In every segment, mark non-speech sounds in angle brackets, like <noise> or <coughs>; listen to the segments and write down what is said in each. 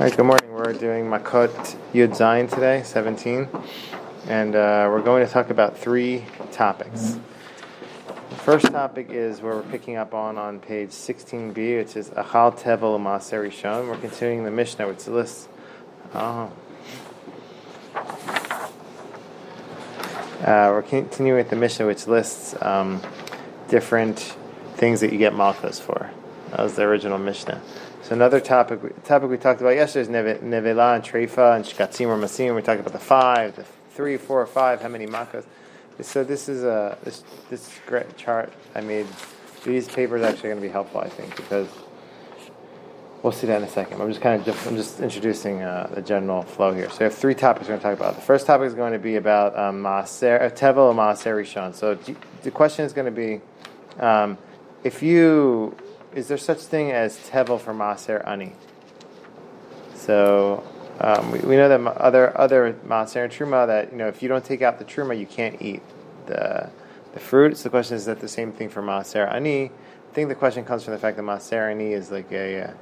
All right, good morning. We're doing Makot Yud Zayin today, 17, and uh, we're going to talk about three topics. The first topic is where we're picking up on on page 16b, which is Achal Tevel Maaser Rishon. We're continuing the Mishnah, which lists. Oh. Uh, we're continuing with the Mishnah, which lists um, different things that you get malchus for. That was the original Mishnah. So another topic topic we talked about yesterday is nevela and treifa and shkatzim or masim. We talked about the five, the three, four, five, how many makas. So this is a this this chart I made. These papers actually going to be helpful, I think, because we'll see that in a second. I'm just kind of I'm just introducing uh, the general flow here. So we have three topics we're going to talk about. The first topic is going to be about um, maaser, uh, tevel maaser rishon. So the question is going to be um, if you is there such thing as tevel for maser ani? So um, we, we, know that other other maser and truma that you know if you don't take out the truma you can't eat the the fruit. So the question is that the same thing for maser ani? I think the question comes from the fact that maser ani is like a uh,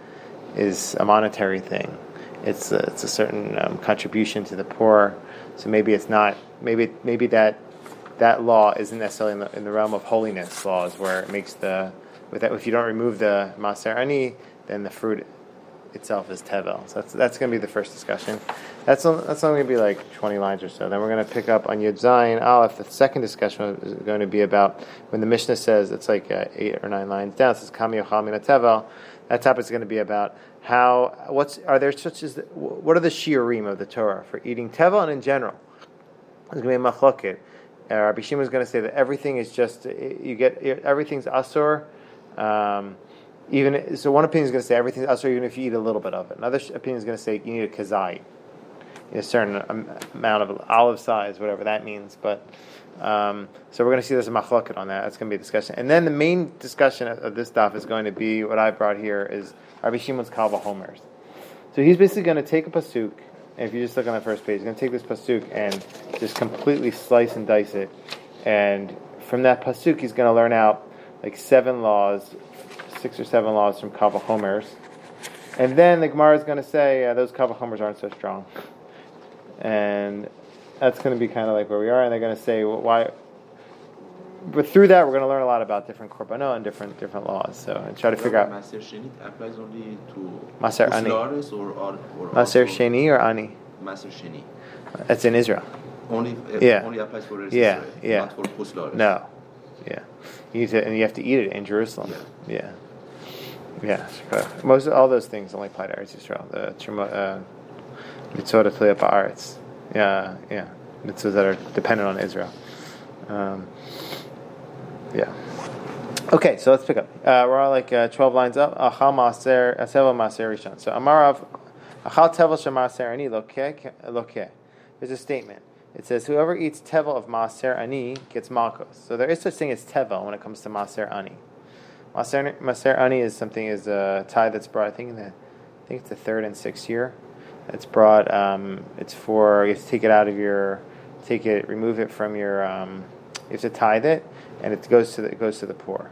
is a monetary thing. It's a, it's a certain um, contribution to the poor. So maybe it's not maybe maybe that that law isn't necessarily in the, in the realm of holiness laws where it makes the if you don't remove the maser ani, then the fruit itself is tevel. So that's that's going to be the first discussion. That's that's only going to be like 20 lines or so. Then we're going to pick up on Yud Zayin Aleph. The second discussion is going to be about when the Mishnah says it's like uh, eight or nine lines down. It says Kam Yochal Tevel. That topic is going to be about how what's are there such as what are the shiurim of the Torah for eating tevel and in general. There's going to be a machloket. Uh, Rabbi Shimon is going to say that everything is just you get everything's asur um, even so, one opinion is going to say everything's asur even if you eat a little bit of it. Another opinion is going to say you need a kazai, a certain amount of olive size, whatever that means. But um, so we're going to see there's a machloket on that. That's going to be a discussion. And then the main discussion of this stuff is going to be what I brought here is Rabbi Shimon's Kalva Homers. So he's basically going to take a pasuk, and if you just look on the first page, he's going to take this pasuk and just completely slice and dice it. And from that pasuk, he's going to learn out like seven laws, six or seven laws from Kava Homers. And then the Gemara is going to say uh, those Kava Homers aren't so strong. And that's going to be kind of like where we are. And they're going to say, well, why? But through that, we're going to learn a lot about different korbanot and different different laws. So and try to figure out. Maser Sheni applies only to Maser Ani. or, or, or Maser Sheni or Ani? Maser Sheni. That's in Israel. Only, Yeah. only applies for Yeah, Israel, yeah. not for Puslaris. No. Yeah. You need to, and you have to eat it in Jerusalem. Yeah. Yeah. correct. Most all those things only apply to Eretz Yisrael. The uh, mitzvot tliya ba'aretz. Yeah, yeah. Mitzvahs that are dependent on Israel. Um, yeah. Okay, so let's pick up. Uh, we're all like uh, 12 lines up. Achal maser, aseva maser rishon. So Amarav, achal tevel shemaser ani lokeh. There's a statement. It says, whoever eats tevel of maser ani gets malchus. So there is such thing as tevel when it comes to maser ani. Maser, maser ani is something is a tie that's brought. I think in the, I think it's the third and sixth year. It's brought. Um, it's for you have to take it out of your, take it, remove it from your. Um, you have to tithe it, and it goes to the, it goes to the poor.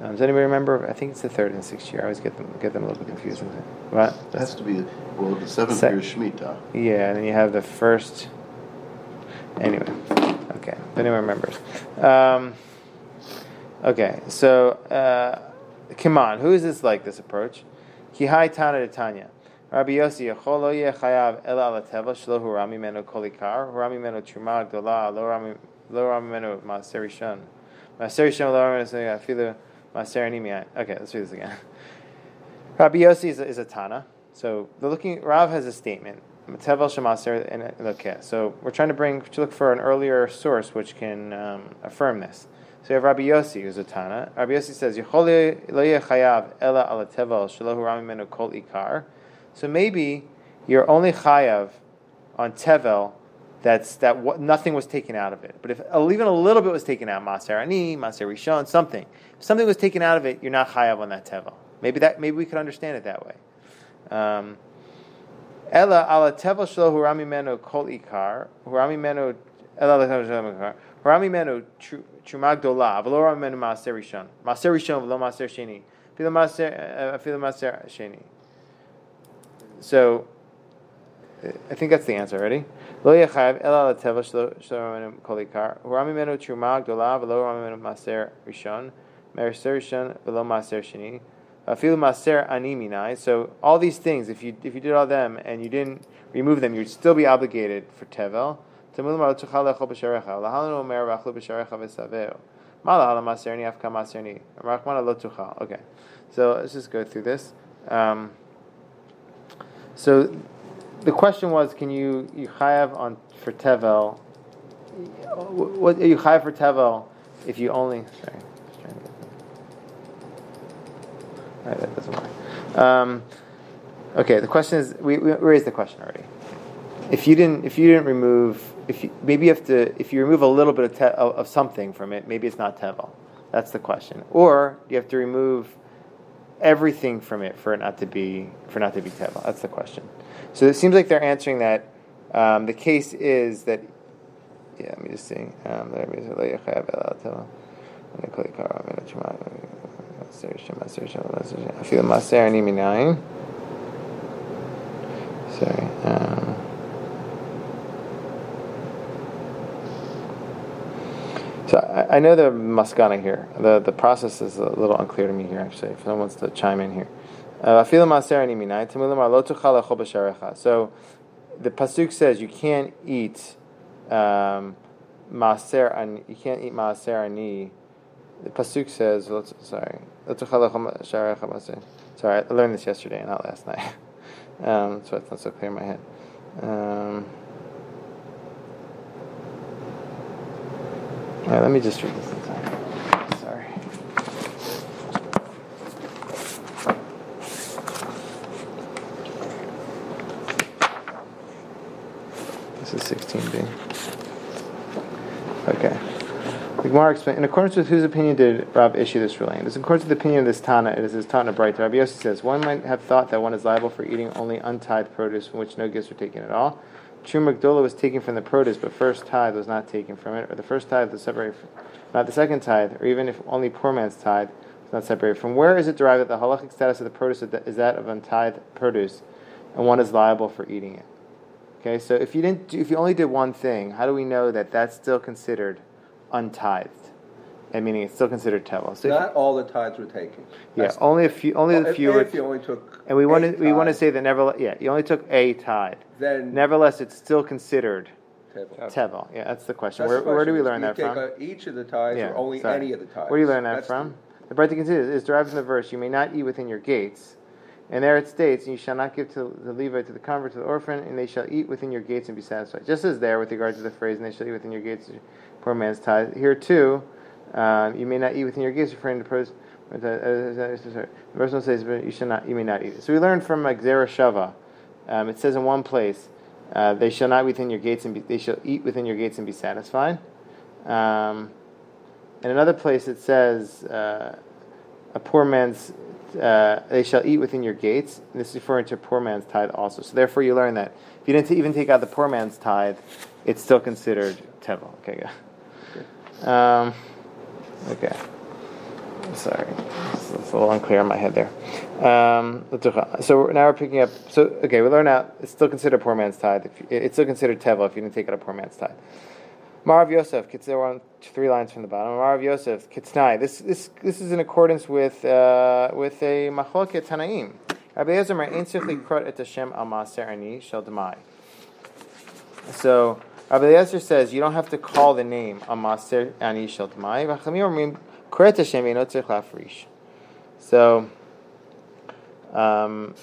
Um, does anybody remember? I think it's the third and sixth year. I always get them get them a little bit confused with it. What? It has to be, well, the seventh Se- year Shemitah. Yeah, and then you have the first. Anyway, okay. If anyone remembers. Um, okay, so uh, come on, who is this like this approach? Kihai Tana Tanya. Rabbi Yossi, "Yachol lo yeh chayav ela ala teva shelo hurami meno kolikar, hurami meno truma gdola, lo rami lo rami meno maaser rishon, maaser rishon lo rami meno afilu maaser ani mi'ayin." Okay, let's read this again. Rabbi Yossi is a, is a Tana. So the looking Rav has a statement. Tevel shemaser and okay. So we're trying to bring to look for an earlier source which can um, affirm this. So you have Rabbi Yossi, who's a Tana. Rabbi Yossi says, "Yechol lo yeh chayav ela ala tevel kol ikar." So maybe you're only chayav on tevel that's that what, nothing was taken out of it. But if even a little bit was taken out, maser ani, maser rishon, something, if something was taken out of it, you're not chayav on that tevel. Maybe that maybe we could understand it that way. Um, Ella ala tevel shelo hurami menu kol ikar hurami menu ella ala tevel shelo ikar hurami menu truma gdola v'lo hurami menu maaser rishon rishon v'lo maaser sheni filo maaser uh, filo maaser sheni. so I think that's the answer. Ready? Lo yachayev ela lateva shlo shlo kolikar. Rami menu truma gdola v'lo rami menu maser rishon. Rishon v'lo maser sheni. So all these things, if you if you did all them and you didn't remove them, you'd still be obligated for tevel. Okay. So let's just go through this. Um, so the question was, can you you chayav on for tevel? What you chayav for tevel if you only? Sorry, just trying to get All right, that doesn't work. Um, okay, the question is, we, we raised the question already. If you didn't, if you didn't remove, if you, maybe you have to, if you remove a little bit of, te, of, something from it, maybe it's not tevel. That's the question. Or you have to remove everything from it for it not to be for not to be tevel. That's the question. So it seems like they're answering that. Um, the case is that. Yeah, let me just see. Um, I feel maser ani minayin. Sorry. Um, So I, I know the maskana here. The the process is a little unclear to me here. Actually, if someone wants to chime in here. Uh, so the pasuk says you can't eat um, maaser and you can't eat maaser ani. The pasuk says, sorry, sorry, I learned this yesterday, not last night. <laughs> Um, so it's not so clear in my head. Um, All right, let me just read this inside. Sorry. This is 16b. Okay. The Gemara explains, in accordance with whose opinion did Rab issue this ruling? It is in accordance with the opinion of this Tana. It is his Tana baraita. Rabbi Yossi says, one might have thought that one is liable for eating only untithed produce from which no gifts were taken at all. True Gdola was taken from the produce, but first tithe was not taken from it, or the first tithe was separated from, not the second tithe, or even if only poor man's tithe was not separated. From where is it derived that the halachic status of the produce is that of untithed produce, and one is liable for eating it? Okay, so if you didn't, do, if you only did one thing, how do we know that that's still considered untithed? And meaning it's still considered tevel. So Not all the tithes were taken. yeah, That's- only a few, only Well, the if- few. If you only took. and we want to we want to say that never. Yeah, you only took a tithe. Then. Nevertheless, it's still considered table. tevel. Yeah, that's the question. That's Where, the where do we learn You that take from? a- Each of the tithes Yeah, or only sorry. any of the tithes. Where do you learn that That's from? The Bright consider is derived from the verse, "You may not eat within your gates." And there it states, "You shall not give to the Levite, to the convert, to the orphan, and they shall eat within your gates and be satisfied." Just as there, with regard to the phrase, "And they shall eat within your gates," poor man's tithe. Here too, um, you may not eat within your gates, referring to the pros. uh, The verse says, "But you shall not, you may not eat it." So we learn from like Zera Shava. Um, it says in one place, uh, "They shall not within your gates and be, they shall eat within your gates and be satisfied." Um, in another place, it says, uh, "A poor man's uh, they shall eat within your gates." And this is referring to poor man's tithe also. So therefore, you learn that if you didn't even take out the poor man's tithe, it's still considered tevel. Okay, good. Um, okay. Sorry, it's, a little unclear in my head there. Um, so now we're picking up. So okay, we learn out. It's still considered poor man's tithe. If it's still considered tevel if you didn't take out a poor man's tithe. Marav Yosef, there on three lines from the bottom. Marav Yosef, Kitznai. This this this is in accordance with uh, with a machloket Tanaim. Rabbi Eliezer Ein Tzich Likrot et Hashem al Maaser Ani Shel Demai. So Rabbi Eliezer says you don't have to call the name al Maaser Ani Shel Demai. V'Chamim Omrim Hashem Eino Tzich Lafrish. So. Um,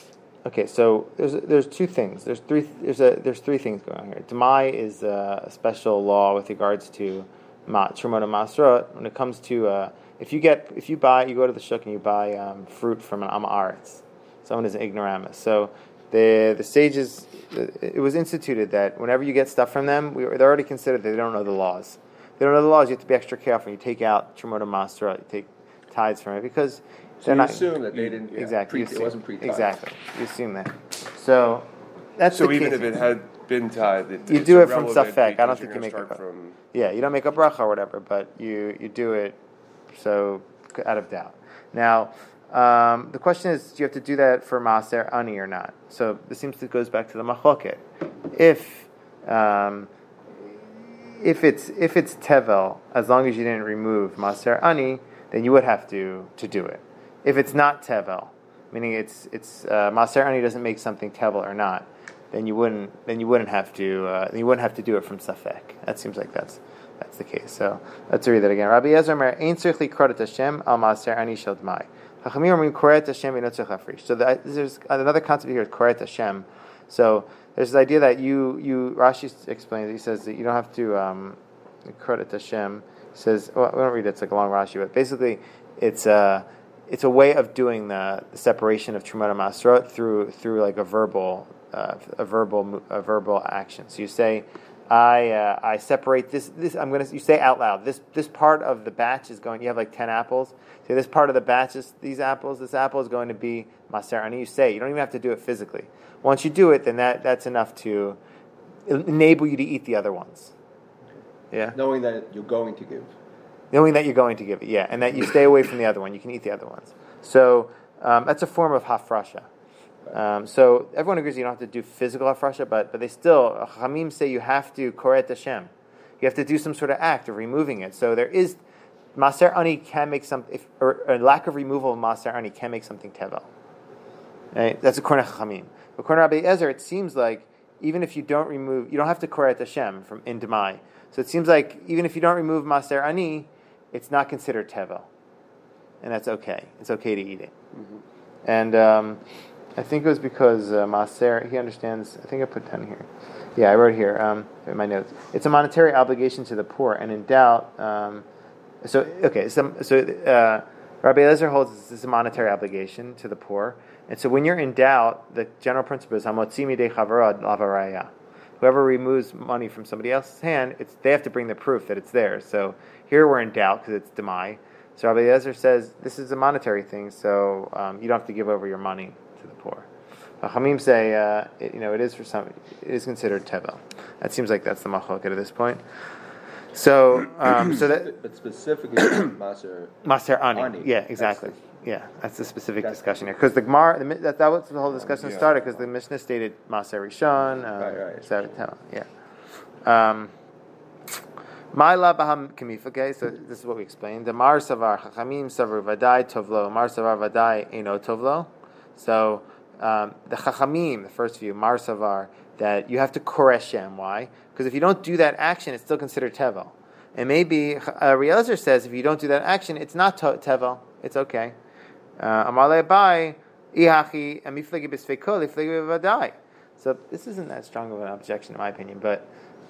Okay, so there's there's two things. There's three there's a there's three things going on here. Demai is a special law with regards to ma, trumot and. When it comes to uh, if you get if you buy you go to the shuk and you buy um, fruit from an amaretz, someone is an ignoramus. So the the sages it was instituted that whenever you get stuff from them, we, they're already considered that they don't know the laws. They don't know the laws. You have to be extra careful. You take out trumot and masrot. You take tithes from it because they're you not assume that they didn't. yeah, exactly. pre- you it assume- wasn't pre-tithe. Exactly. You assume that. So that's So the even case. if it had been tied, it, You it's do it from irrelevant Safek. I don't because think you're you make gonna it start up. from. yeah, you don't make a bracha or whatever, but you you do it so out of doubt. Now, um, the question is, do you have to do that for Maser Ani or not? So this seems to goes back to the Machloket. If um, if it's if it's tevel, as long as you didn't remove Maser Ani, then you would have to to do it. If it's not tevel, meaning it's it's uh, Maser Ani doesn't make something tevel or not, then you wouldn't then you wouldn't have to uh, you wouldn't have to do it from Safek. That seems like that's that's the case. So let's read that again. Rabbi Yezer Mer Ein Tzrich Likrodet Hashem Al Maser Ani Shel Dmai. Chachamim mean Koret Hashem Lafrish. So the, there's another concept here, Koret Hashem. So there's this idea that you you Rashi explains. He says that you don't have to um, Koret Hashem. He says well, we don't read it. It's like a long Rashi, but basically it's a it's a way of doing the, separation of Trumot and Masrot through through like a verbal uh, a verbal a verbal action. So you say, I uh, I separate this this I'm gonna you say out loud this this part of the batch is going. You have like ten apples. Say this part of the batch is these apples. This apple is going to be maser. And you say you don't even have to do it physically. Once you do it, then that that's enough to enable you to eat the other ones. Yeah, Knowing that you're going to give. Knowing that you're going to give it. Yeah, and that you stay away from the other one. You can eat the other ones. So um, that's a form of hafrasha. Um, so everyone agrees you don't have to do physical hafrasha, but but they still Hamim say you have to koret Hashem. You have to do some sort of act of removing it. So there is maser ani can make some if, or a lack of removal of maser ani can make something tevel. Right? That's according to Hamim. According to Rabbi Ezer, it seems like even if you don't remove, you don't have to koret Hashem from in Demai. So it seems like even if you don't remove maser ani, it's not considered tevel, and that's okay. It's okay to eat it. And um, I think it was because uh, Maser, he understands, I think I put down here. Yeah, I wrote here um, in my notes. It's a monetary obligation to the poor, and in doubt, um, so, okay, so, so uh, Rabbi Eliezer holds this is a monetary obligation to the poor. And so when you're in doubt, the general principle is Hamotzimi de Chavarad Lavaraya. Whoever removes money from somebody else's hand, it's, they have to bring the proof that it's theirs. So here we're in doubt because it's Demai. So Rabbi Eliezer says this is a monetary thing, so um, you don't have to give over your money to the poor. Hamim say, uh, it, you know, it is for some, it is considered tevel. That seems like that's the machloket at this point. So, um, so that But specifically, <coughs> Maser. Maser ani. Ani. Yeah, That's exactly. the- yeah, that's the specific That's- discussion here. Because the Gemara, the, that, that was the whole discussion Yeah. started because the Mishnah stated Maser Rishon. Um, Right, right. Yeah. Um, my la baham kamif. Okay, so this is what we explained. The mar savar chachamim savar vadai tovlo. Mar savar vadai eno tovlo. So um, the chachamim, the first view, mar savar, that you have to koreshem. Why? Because if you don't do that action, it's still considered tevel. And maybe uh, Reelzer says if you don't do that action, it's not tevel. It's okay. Uh, Amale bai ihachi amiflegi b'sfeikol iflegi vadai. So this isn't that strong of an objection, in my opinion. But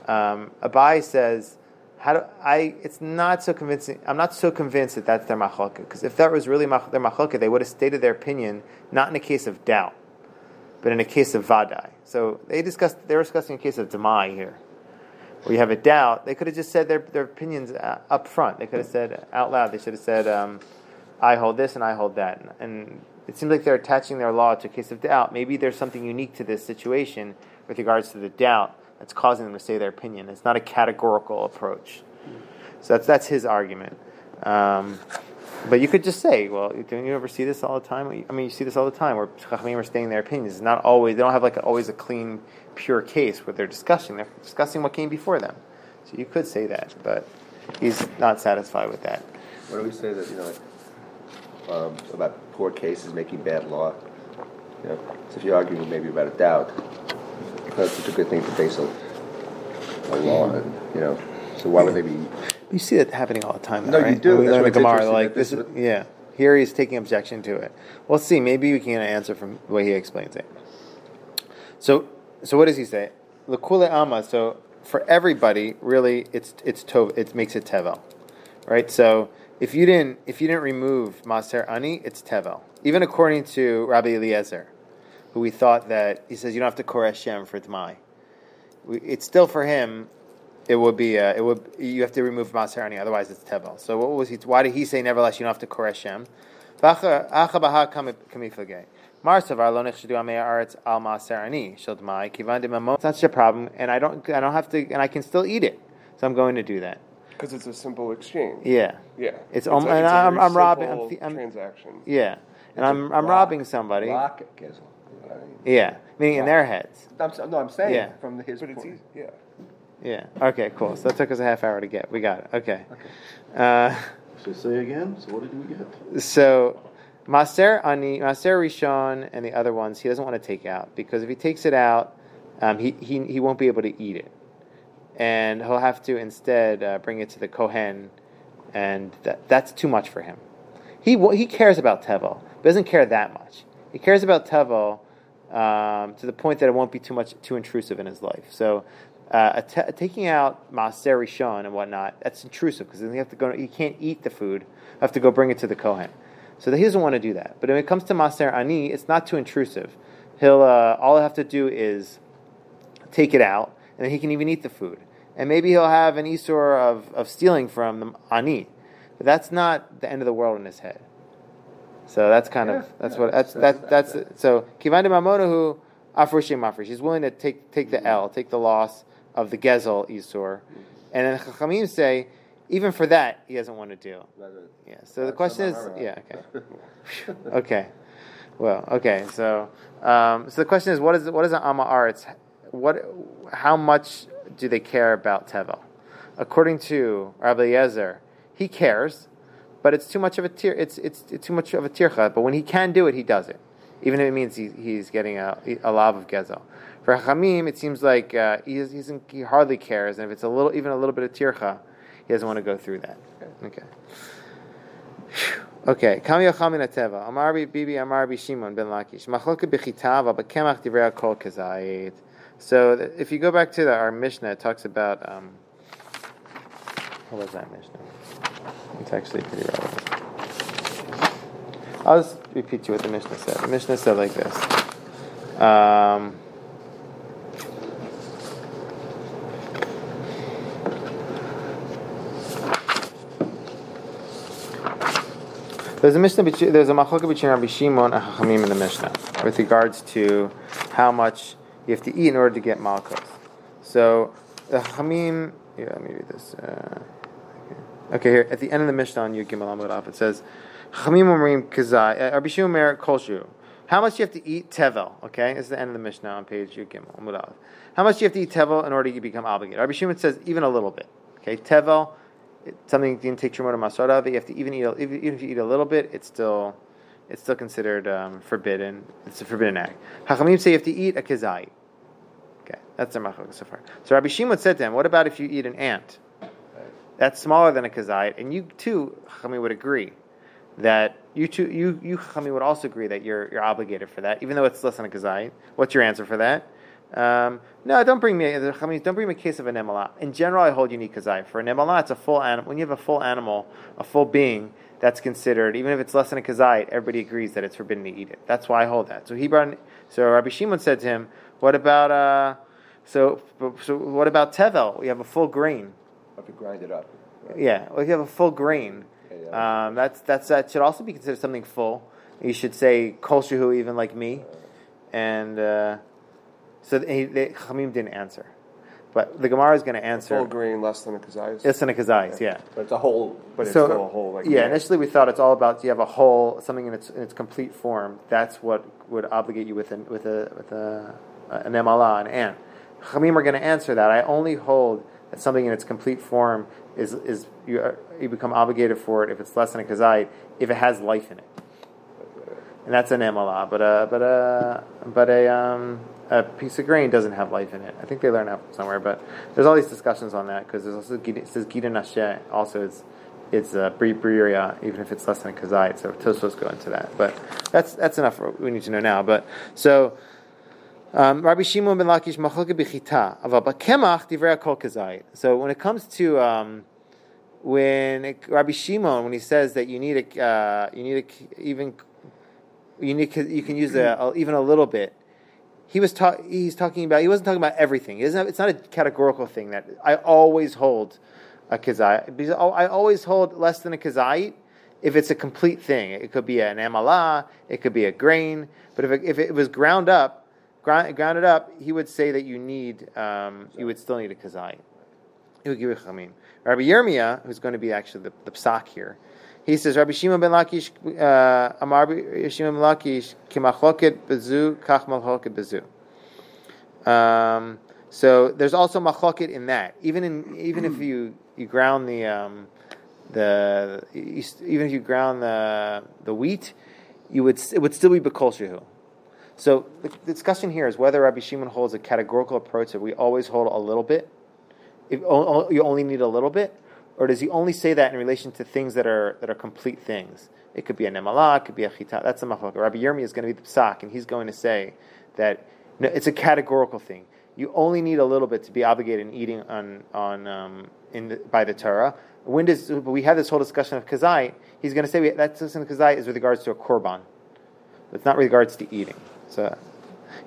um, Abaye says, "How do I?" It's not so convincing. I'm not so convinced that that's their machlokah. Because if that was really mach, their machlokah, they would have stated their opinion not in a case of doubt, but in a case of vadai. So they discussed. They were discussing a case of demai here, where you have a doubt. They could have just said their their opinions uh, up front. They could have said out loud. They should have said, um, "I hold this and I hold that." And it seems like they're attaching their law to a case of doubt. Maybe there's something unique to this situation with regards to the doubt that's causing them to say their opinion. It's not a categorical approach. So that's that's his argument. Um, but you could just say, well, don't you ever see this all the time? I mean, you see this all the time where Chachamim are stating their opinions. It's not always, they don't have like a, always a clean, pure case where they're discussing. They're discussing what came before them. So you could say that, but he's not satisfied with that. What do we say that, you know, like, um, about poor cases making bad law? You know, so if you're arguing maybe about a doubt, that's such a good thing to base a, a law on, you know. So why would they be You see that happening all the time, though, No, you right? do. When we learn the Gemara, like this, this is, is- yeah. Here he's taking objection to it. We'll see. Maybe we can get an answer from the way he explains it. So, so what does he say? Lekule ama. So for everybody, really, it's it's tov. It makes it tevel, right? So if you didn't if you didn't remove maser ani, it's tevel. Even according to Rabbi Eliezer, who we thought that he says you don't have to koresh shem for tmai. It's still for him. It would be. Uh, it would. You have to remove maser ani, otherwise it's tevel. So what was he? Why did he say nevertheless you don't have to koresh shem? V'acha- acha baha kami- kamiflagei. Mar savar lo nechshedu amei haaretz al maser ani shel tmai kivan demamon. It's not such a problem, and I don't. I don't have to, and I can still eat it. So I'm going to do that. Because it's a simple exchange. Yeah. Yeah. It's a- almo- a and I'm- I'm robbing- I'm I'm- transaction. Yeah, and I'm I'm robbing somebody. Rock Gezel. I mean, Yeah, meaning in their heads. I'm, no, I'm saying Yeah. from his But it's point. easy, yeah. Yeah. Okay. Cool. So that took us a half hour to get. We got it. Okay. Uh, So say again. So what did we get? so Maser Ani, Maser Rishon, and the other ones he doesn't want to take out because if he takes it out, um, he, he he won't be able to eat it, and he'll have to instead uh, bring it to the kohen, and that that's too much for him. He wa- he cares about tevel, but doesn't care that much. He cares about tevel um, to the point that it won't be too much too intrusive in his life. So. Uh, taking out Maser Rishon and whatnot, that's intrusive because then you have to go. You can't eat the food. You have to go bring it to the kohen. So he doesn't want to do that. But when it comes to Maser Ani, it's not too intrusive. He'll uh, all he'll have to do is take it out, and then he can even eat the food. And maybe he'll have an isur of, of stealing from the ani, but that's not the end of the world in his head. So that's kind of that's what that's that's that's so kivan mamonahu mafresh. He's willing to take take the L, take the loss of the gezel isur, and then chachamim say even for that he doesn't want to do. Yeah. So the question is, yeah, okay. <laughs> okay. Well, okay. So, um, so the question is, what is what is an ama aretz? What, how much do they care about tevel? According to Rabbi Yezer, he cares, but it's too much of a tir. It's, it's it's too much of a tircha. But when he can do it, he does it, even if it means he, he's getting a, a lav of gezel. For Hamim, it seems like uh, he, he hardly cares, and if it's a little, even a little bit of tircha, he doesn't want to go through that. Okay. Okay, Kam Yochamin Ateva, Amar Bi Bibi Amar Bi Shimon ben Lakish, Machloka Kol. So if you go back to the, our Mishnah, it talks about, um, what was that Mishnah? It's actually pretty relevant. I'll just repeat you what the Mishnah said. The Mishnah said like this. Um, There's a Mishnah. There's a machloka between Rabbi Shimon and Chachamim in the Mishnah with regards to how much you have to eat in order to get malchus. So the Chachamim. Yeah, let me read this. Uh, okay, here at the end of the Mishnah on Yud Gimel Amud it says Chachamim Omrim Kazai. uh, Rabbi Shimon Mer Kolshu. How much do you have to eat tevel? Okay, this is the end of the Mishnah on page Yud Gimel Amud. How much do you have to eat tevel in order to become obligated? Rabbi Shimon says even a little bit. Okay, tevel something you didn't take tremor masada, but you have to even eat even if you eat a little bit, it's still it's still considered um, forbidden. It's a forbidden act. Hachamim say you have to eat a kazait. Okay, that's their machlok so far. So Rabbi Shimon said to him, "What about if you eat an ant? That's smaller than a kazait, and you too, Hachamim would agree that you too, you you Hachamim would also agree that you're you're obligated for that, even though it's less than a kazait. What's your answer for that?" Um, no, don't bring me. Chachamim, don't bring me a case of an emala. In general, I hold you need kazai. For an emala, it's a full animal. When you have a full animal, a full being, that's considered. Even if it's less than a kazai, everybody agrees that it's forbidden to eat it. That's why I hold that. So he brought. So Rabbi Shimon said to him, "What about uh, so so what about tevel? We have a full grain. Have to grind it up. Yeah, well, if you have a full grain, Okay, yeah. um, that's that's that should also be considered something full. You should say kol shuhu even like me, and uh, so they, they, Chamim didn't answer, but the Gemara is going to answer. Full grain less than a kazayas. It's in a kazais, yeah. But it's a whole. but it's So- still a whole like yeah, initially we thought it's all about you have a whole something in its in its complete form. That's what would obligate you with an with a with a an emala an ant. Chamim are going to answer that. I only hold something in its complete form is is you are, you become obligated for it if it's less than a kazait if it has life in it, and that's an emala. But a but uh, a uh, but a um, a piece of grain doesn't have life in it. I think they learn that from somewhere, but there's all these discussions on that because there's also it says also is it's a bri even if it's less than a kazait. So Tosos go into that, but that's that's enough we need to know now. But so. Um, Rabbi Shimon ben Lakish machlokes b'chita, aval b'kemach divrei kol kazait. So when it comes to um, when it, Rabbi Shimon, when he says that you need a uh, you need a, even you need you can use a, a- even a little bit. He was ta- he's talking about he wasn't talking about everything. He doesn't it's not a categorical thing that I always hold a kazait because I always hold less than a kazait if it's a complete thing. It could be an amala, it could be a grain, but if it, if it was ground up, ground, grounded up, he would say that you need um, you would still need a kazait. He would give you chamim. Rabbi Yirmiyah, who's going to be actually the, the psak here, He says, Rabbi Shimon ben Lakish, uh, Amar Shimon ben Lakish, kimachloket bezu, kach malchoket bezu. Um, so there's also machloket in that. Even in even if you you ground the um, the even if you ground the the wheat, you would it would still be bekol shehu. So the discussion here is whether Rabbi Shimon holds a categorical approach that we always hold a little bit. If you only need a little bit, or does he only say that in relation to things that are that are complete things? It could be a nemala, it could be a chita. That's a machlok. Rabbi Yirmi is going to be the psak, and he's going to say that no, it's a categorical thing. You only need a little bit to be obligated in eating on on um, in the, by the Torah. When does we have this whole discussion of kazait? He's going to say that discussion of kazait is with regards to a korban. It's not with regards to eating. So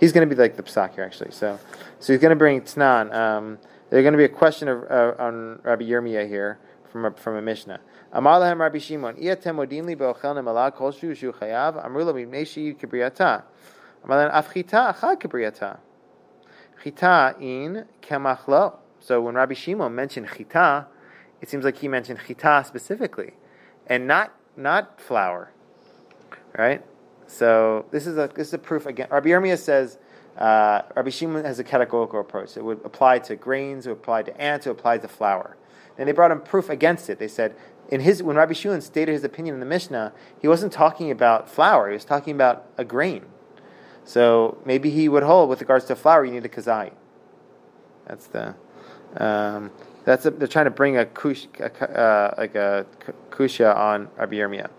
he's going to be like the psak here actually. So so he's going to bring tnan. Um, there's going to be a question of, uh, on Rabbi Yirmiyah here from a, from a Mishnah. Amar lahem Rabbi Shimon, Iyatem modin li be'ochel nemala kol shu chayav, amru lo mibnei she'id kibriyata. Amar lahem af chita kibriyata. Chita in kemach lo. So when Rabbi Shimon mentioned chita, it seems like he mentioned chita specifically, and not not flour, right? So this is a this is a proof again. Rabbi Yirmiyah says uh, Rabbi Shimon has a categorical approach. It would apply to grains, it would apply to ants, it would apply to flour. And they brought him proof against it. They said in his when Rabbi Shimon stated his opinion in the Mishnah, he wasn't talking about flour. He was talking about a grain. So maybe he would hold with regards to flour, you need a kazai. That's the. Um, that's a, they're trying to bring a kush, a, uh, like a kusha on Rabbi Yirmiyah.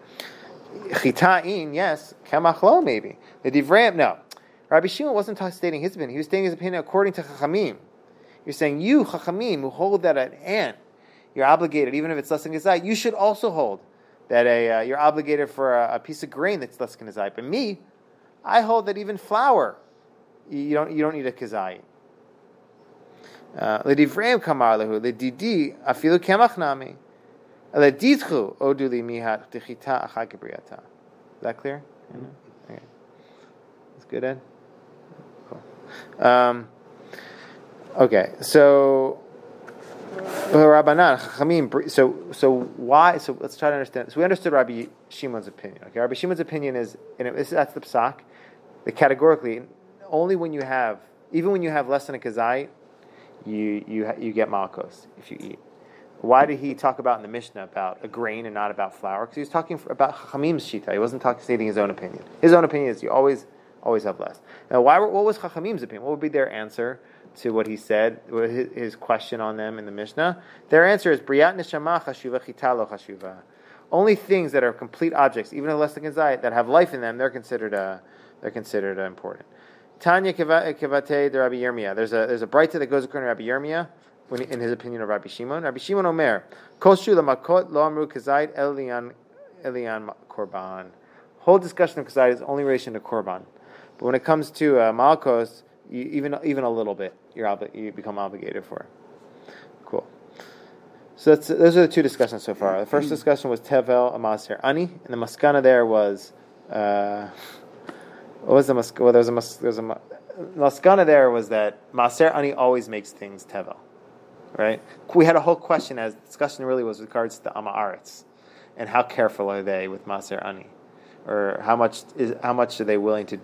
Chita'in, yes. Kamachlo, maybe. The Divram, no. Rabbi Shimon wasn't stating his opinion. He was stating his opinion according to Chachamim. You're saying, you, Chachamim, who hold that an ant, you're obligated, even if it's less than Gazai, you should also hold that a, uh, you're obligated for a, a, piece of grain that's less than Gazai. But me, I hold that even flour, you don't, you don't need a Kazai. L'divrei kamar lehu, l'didi, afilu kemach Is that clear? Okay. That's good, Ed? Cool. Um, okay, so Rabbanan, Chachamim. So, so why? So let's try to understand. So we understood Rabbi Shimon's opinion. Okay, Rabbi Shimon's opinion is, and it, that's the psak. The categorically, only when you have, even when you have less than a kazai, you you you get malchus if you eat. Why did he talk about in the Mishnah about a grain and not about flour? Because he was talking about Chachamim's shita. He wasn't talking stating his own opinion. His own opinion is you always always have less. Now, why? What was Chachamim's opinion? What would be their answer to what he said? His, his question on them in the Mishnah. Their answer is Briat neshama chashuva chitalo chashuva. Only things that are complete objects, even a less than kazayit, that have life in them, they're considered uh, they're considered uh, important. Tanya kevate de Rabbi Yirmiyah. There's a there's a baraita that goes according to Rabbi Yirmiyah when, in his opinion of Rabbi Shimon. Rabbi Shimon Omer, Koshu lamakot lo amru kazayit elian elian korban. Whole discussion of kazayit is only relation to korban, but when it comes to uh, malkos, you, even even a little bit, you're obli- you become obligated for. Cool. So those are the two discussions so far. The first discussion was Tevel Amaser Ani, and the maskana there was. Uh, what was the mas- well, there was a, mas- there was a maskana there was that Maser Ani always makes things Tevel right? We had a whole question as discussion really was with regards to the Amaretz and how careful are they with Maser Ani, or how much is how much are they willing to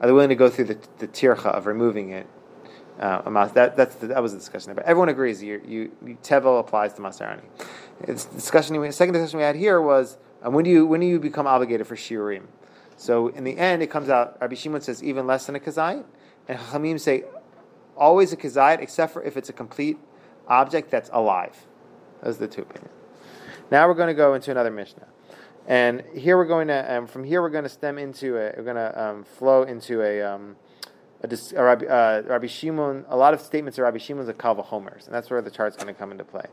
are they willing to go through the, the tircha of removing it? Uh, that that's the, that was the discussion. there. But everyone agrees you, you, you tevel applies to Maser Ani. It's discussion. Second discussion we had here was um, when do you when do you become obligated for shiurim? So in the end, it comes out. Rabbi Shimon says even less than a kazayit, and Hamim say always a kazayit, except for if it's a complete object that's alive. Are the two opinions. Now we're going to go into another Mishnah. And here we're going to, um, from here we're going to stem into a, we're going to um, flow into a, um, a, a Rabbi, uh, Rabbi, Shimon, a lot of statements of Rabbi Shimon's a Kalva Homers, and that's where the chart's going to come into play.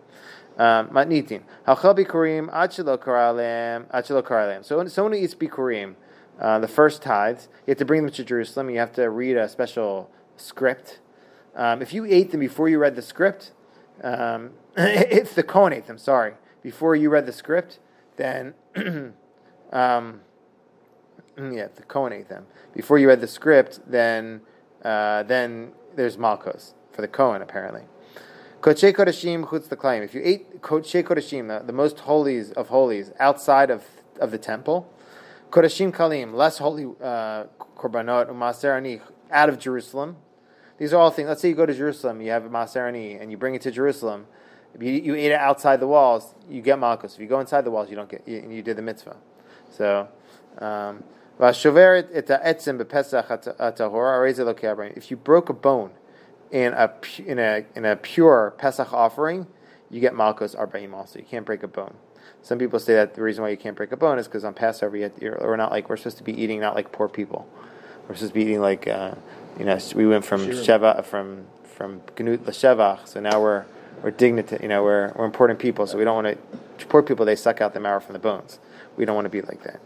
Matnitin. Hachel bikurim, achilo karalem. So someone who eats bikurim, uh, the first tithes, you have to bring them to Jerusalem, you have to read a special script. Um, if you ate them before you read the script, um, <laughs> it's the Kohen ate them, sorry, before you read the script, then, <clears throat> um, yeah, the Kohen ate them. Before you read the script, then, uh, then there's Malkos for the Kohen, apparently. Koche Kodashim chutz the claim. If you ate Koche Kodashim, the, the most holies of holies, outside of, of the temple, Kodashim Kalim, less holy uh, korbanot, umaser ani, out of Jerusalem. These are all things. Let's say you go to Jerusalem, you have a Maserani, and you bring it to Jerusalem. If you, you ate it outside the walls, you get malchus. If you go inside the walls, you don't get. You, you did the mitzvah. So, um, if you broke a bone in a in a in a pure Pesach offering, you get malchus arba'im also. You can't break a bone. Some people say that the reason why you can't break a bone is because on Passover you we're not like we're supposed to be eating not like poor people. We're supposed to be eating like uh, you know we went from sheva from from gnut l'shevach, so now we're we're dignity. You know we're we're important people, so we don't want to poor people. They suck out the marrow from the bones. We don't want to be like that.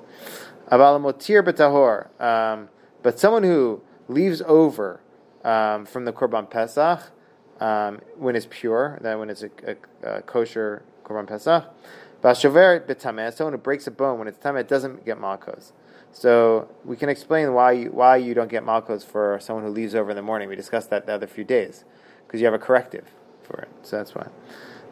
Aval motir b'tahor, um, but someone who leaves over um, from the korban pesach um, when it's pure, that when it's a, a, a kosher korban pesach. Bashover b'tameh, someone who breaks a bone when it's tameh, it doesn't get malchus. So we can explain why you, why you don't get malchus for someone who leaves over in the morning. We discussed that the other few days because you have a corrective for it. So that's why.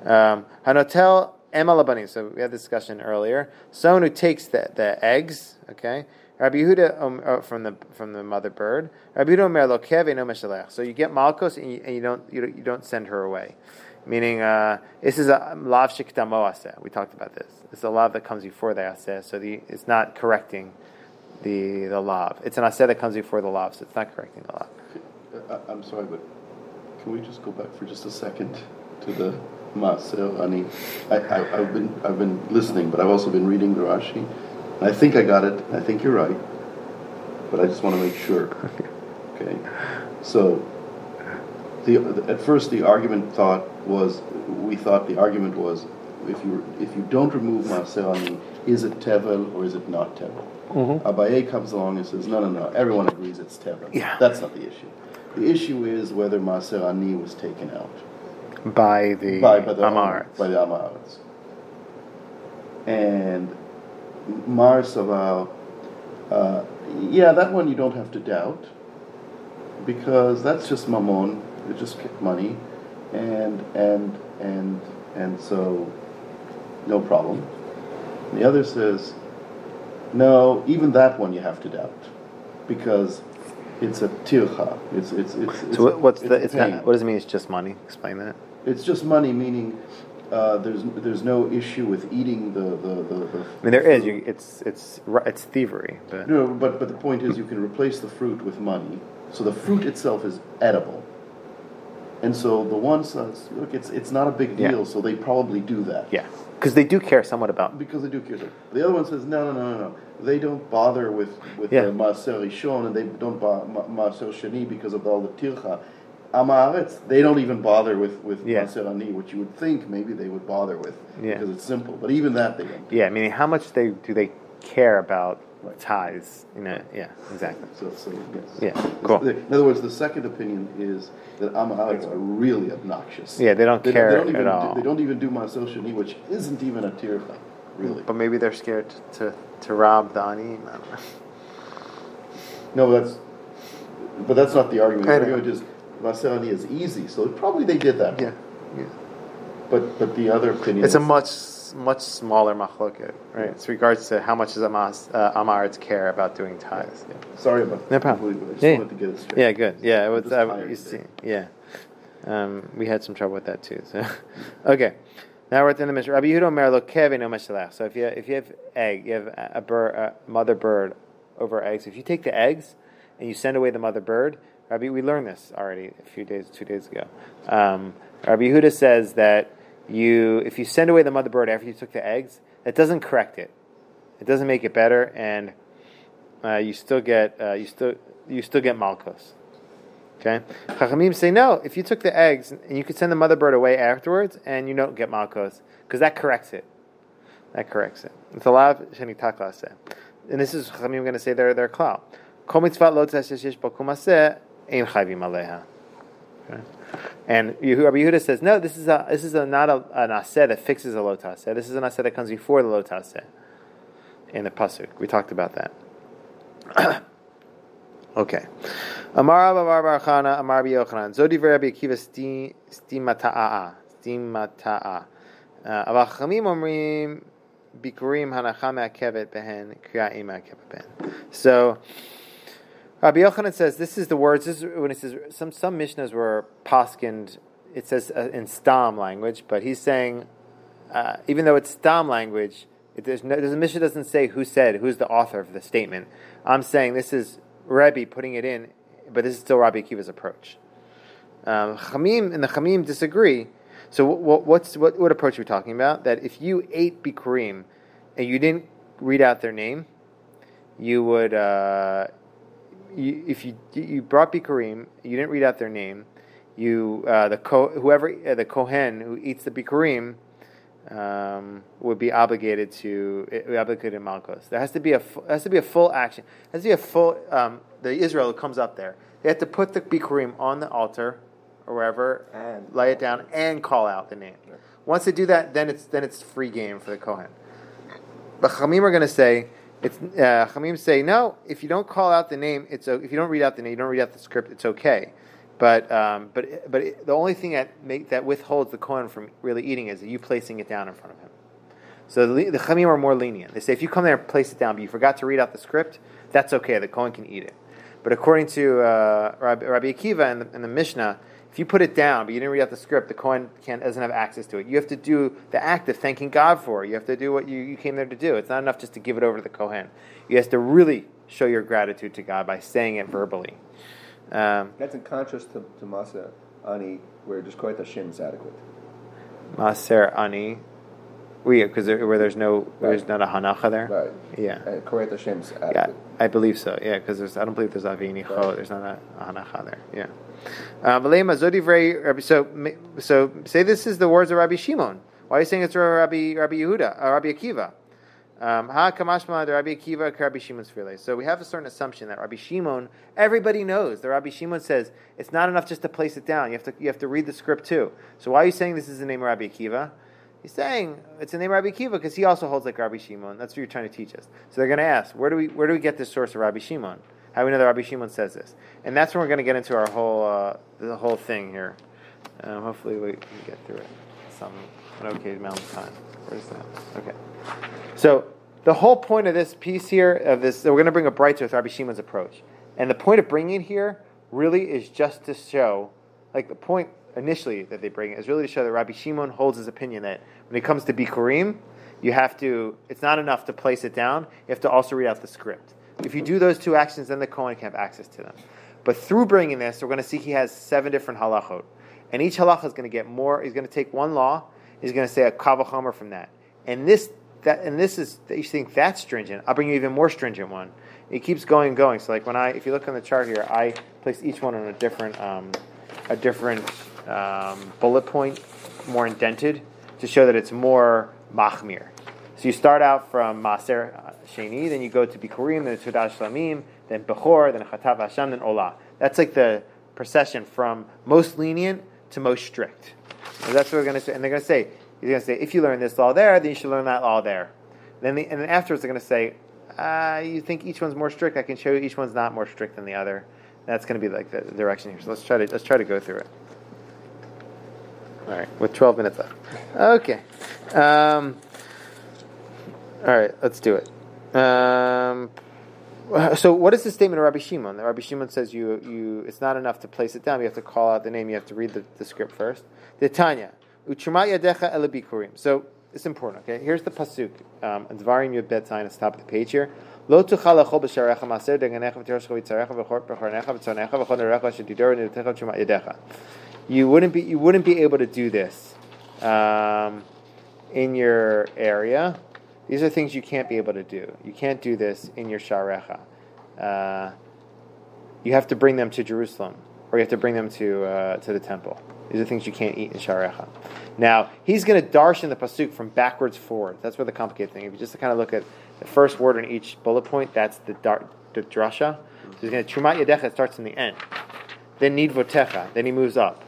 Um, Hanotel emalabani. So we had this discussion earlier. Someone who takes the, the eggs, okay. Rabbi Yehuda um, from the from the mother bird. Rabbi Yehuda omer lo keve no meshalech. So you get malchus and you, and you don't you, don't- you don't send her away. Meaning, uh, this is a lav shiktamo aseh. We talked about this. It's a lav that comes before the aseh, so the, it's not correcting the the lav. It's an aseh that comes before the lav, so it's not correcting the lav. I, I'm sorry, but can we just go back for just a second to the Maaser Ani? I, I, I've been I've been listening, but I've also been reading the Rashi. And I think I got it. I think you're right, but I just want to make sure. <laughs> Okay, so the at first the argument thought was we thought the argument was if you if you don't remove Maaser Ani, is it tevel or is it not tevel? Abaye comes along and says, no, no, no. Everyone agrees it's tevel. Yeah. That's not the issue. The issue is whether Maaser Ani was taken out By the by, by the Amaretz. By the. And Mar Saval, uh, yeah, that one you don't have to doubt because that's just mammon. It's just money, and and and and so no problem. The other says, no, even that one you have to doubt because it's a tircha. It's it's it's. it's So what- what's it's the? It's not, what does it mean? It's just money. Explain that. It's just money, meaning uh, there's there's no issue with eating the the, the, the I mean, there is. You, it's it's it's thievery, but No, but but the point is you can replace the fruit with money, so the fruit itself is edible. And so the one says, look, it's it's not a big Yeah. deal, so they probably do that. yeah, because they do care somewhat about. Because they do care. The other one says, no, no, no, no, no. They don't bother with with Yeah. the Maaser Rishon, and they don't bother Maaser Sheni because of all the tircha. Amaretz, they don't even bother with with Yeah. Maaser Ani, which you would think maybe they would bother with Yeah. because it's simple. But even that they don't. Yeah, meaning how much they do they care about tithes? You know, yeah, exactly. So, so yes. Yeah, cool. In other words, the second opinion is that Amaretz are really obnoxious. Yeah, they don't care don't even at all. Do, they don't even do Shani, which isn't even a tircha, really. But maybe they're scared to to rob the ani. I don't know. No, that's. But that's not the argument. The argument is Maserani is easy, so probably they did that. Yeah, yeah. But but the other opinion. It's a much much smaller machloket, right? It's regards to how much does Amas, uh, Amaretz care about doing tithes. Yeah. Sorry about No that. problem. I just Yeah. wanted to get it straight. Yeah, good. Yeah, it was. Just I, you see, yeah, um, we had some trouble with that too. So, <laughs> okay, now we're at the end of the Mishnah. Rabbi Yehuda Omer lo kev eno. So if you if you have egg, you have a, a bird, a mother bird over eggs. If you take the eggs and you send away the mother bird, Rabbi, we learned this already a few days, two days ago. Um, Rabbi Yehuda says that you if you send away the mother bird after you took the eggs, that doesn't correct it. It doesn't make it better, and uh, you still get uh, you still you still get malchus. Okay, Chachamim say no. If you took the eggs and you could send the mother bird away afterwards, and you don't get malchus, because that corrects it. That corrects it. It's a lot of sheni takla say, and this is Chachamim going to say their their klal. Okay. And Yehu- Rabbi Yehuda says, no, this is a this is a, not a, an aseh that fixes a lotaseh. This is an aseh that comes before the lotaseh in the pasuk. We talked about that. <coughs> Okay. Amar Abba Bar Bar Chana, Amar Rabbi Yochanan. Zodi Rabbi Akiva sti- stimata'a. Stimata'a. Uh, אבל חכמים אומרים ביקורים הנחה מעכבת בהן, קריאה היא מעכבת בהן. So, Rabbi Yochanan says this is the words. This is when it says some some mishnahs were poskined. It says uh, in stam language, but he's saying uh, even though it's stam language, it, there's no, a mishnah doesn't say who said who's the author of the statement. I'm saying this is Rebbe putting it in, but this is still Rabbi Akiva's approach. Um, Chamim and the Chamim disagree. So what, what's what, what approach are we talking about? That if you ate bikurim and you didn't read out their name, you would. Uh, you, if you you brought bikurim, you didn't read out their name. You uh, the ko, whoever uh, the kohen who eats the bikurim um, would be obligated to uh, be obligated in malchus. There has to be a has to be a full action. There has to be a full um, the Israel who comes up there. They have to put the bikurim on the altar or wherever, And- lay it down, and call out the name. Once they do that, then it's then it's free game for the kohen. But Chachamim are going to say, it's uh, say no. If you don't call out the name, it's if you don't read out the name, you don't read out the script, it's okay. But um, but but it, the only thing that make that withholds the kohen from really eating is you placing it down in front of him. So the, the Chachamim are more lenient. They say if you come there and place it down, but you forgot to read out the script, that's okay. The kohen can eat it. But according to uh, Rabbi, Rabbi Akiva and the, and the Mishnah, if you put it down but you didn't read out the script, the Kohen can't, doesn't have access to it. You have to do the act of thanking God for it. You have to do what you, you came there to do. It's not enough just to give it over to the Kohen. You have to really show your gratitude to God by saying it verbally. Um, That's in contrast to, to Masa Ani, where just Kohet Hashem is adequate. Maser Ani, because there, where there's no, where there's not a hanacha there. Right. Yeah. Hashem is Yeah. I believe so. Yeah, because there's I don't believe there's avini cho. Right. There's not a, a hanacha there. Yeah. Uh, So so say this is the words of Rabbi Shimon. Why are you saying it's Rabbi Rabbi Yehuda, uh, Rabbi Akiva? Um, Ha kamashma the Rabbi Akiva Rabbi Shimon's file. So we have a certain assumption that Rabbi Shimon, everybody knows. The Rabbi Shimon says it's not enough just to place it down. You have to you have to read the script too. So why are you saying this is the name of Rabbi Akiva? He's saying it's the name Rabbi Kiva because he also holds like Rabbi Shimon. That's what you're trying to teach us. So they're going to ask, where do we where do we get this source of Rabbi Shimon? How do we know that Rabbi Shimon says this? And that's when we're going to get into our whole uh, the whole thing here. Um, hopefully we can get through it some an okay amount of time. Where's that? Okay. So the whole point of this piece here of this, we're going to bring a baraita with Rabbi Shimon's approach, and the point of bringing it here really is just to show, like the point initially that they bring is really to show that Rabbi Shimon holds his opinion that when it comes to Bikurim, you have to. It's not enough to place it down. You have to also read out the script. If you do those two actions, then the Kohen can have access to them. But through bringing this, we're going to see he has seven different halachot, and each halacha is going to get more. He's going to take one law. He's going to say a kavachomer from that, and this that and this is you think that's stringent. I'll bring you even more stringent one. It keeps going and going. So like when I, if you look on the chart here, I place each one on a different, um, a different um, bullet point, more indented, to show that it's more machmir. So you start out from Maser Sheni, then you go to Bikurim, then Todah Shlamim, then Bechor, then Chatav Hashem, then Olah. That's like the procession from most lenient to most strict. So that's what we're going to say. And they're going to say, he's going to say, if you learn this law there, then you should learn that law there. Then the, and then afterwards they're going to say, uh, you think each one's more strict? I can show you each one's not more strict than the other. That's going to be like the direction here. So let's try to let's try to go through it. All right, with 12 minutes left. Okay. Um, all right, let's do it. Um, so, what is the statement of Rabbi Shimon? That Rabbi Shimon says you, you, it's not enough to place it down. You have to call out the name. You have to read the, the script first. The Tanya, yadecha elabikurim. So, it's important. Okay, here's the pasuk. Um, Dvarim Yud Bet Zayin the top of the page here. You wouldn't be you wouldn't be able to do this um, in your area. These are things you can't be able to do. You can't do this in your sharecha. Uh, you have to bring them to Jerusalem, or you have to bring them to uh, to the temple. These are things you can't eat in sharecha. Now he's going to darshan the pasuk from backwards forward. That's where the complicated thing. If you just kind of look at the first word in each bullet point, that's the dar, the drasha. So he's going to chumat yadecha. It starts in the end. Then nidvotecha. Then he moves up,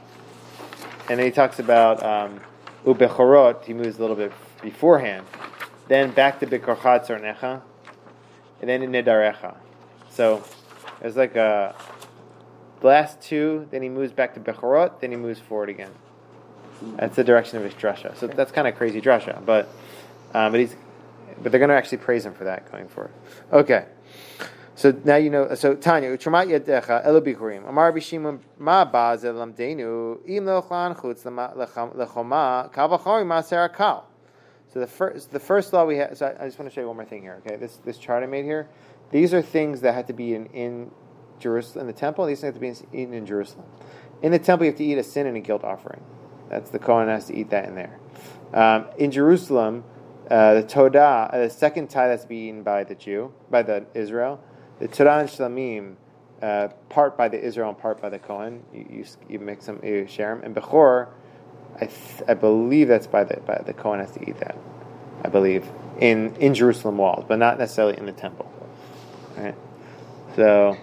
and then he talks about um, ubechorot. He moves a little bit beforehand. Then back to bikorchat zornecha, and then in nidarecha. So There's like a the last two, then he moves back to Bechorot, then he moves forward again. That's the direction of his drasha. So that's kind of crazy drasha, but um, but he's but they're going to actually praise him for that going forward. Okay. So now you know. So Tanya, utramat yadecha elo bikurim. Amar b'shimon ma baz lamdeinu im lochlan chutz lechoma kal v'chori maser kal. So the first the first law we have. So I, just want to show you one more thing here. Okay, this this chart I made here. These are things that have to be in in Jerusalem in the temple. These things have to be eaten in Jerusalem. In the temple, you have to eat a sin and a guilt offering. That's the Kohen has to eat that in there. Um, in Jerusalem, uh, the Todah, uh, the second tie that's to be eaten by the Jew, by the Israel, the Todah and Shlamim, uh, part by the Israel and part by the Kohen. You, you, you mix them, you share them. And Bechor, I, th- I believe that's by the by the Kohen has to eat that. I believe in in Jerusalem walls, but not necessarily in the temple. Right. So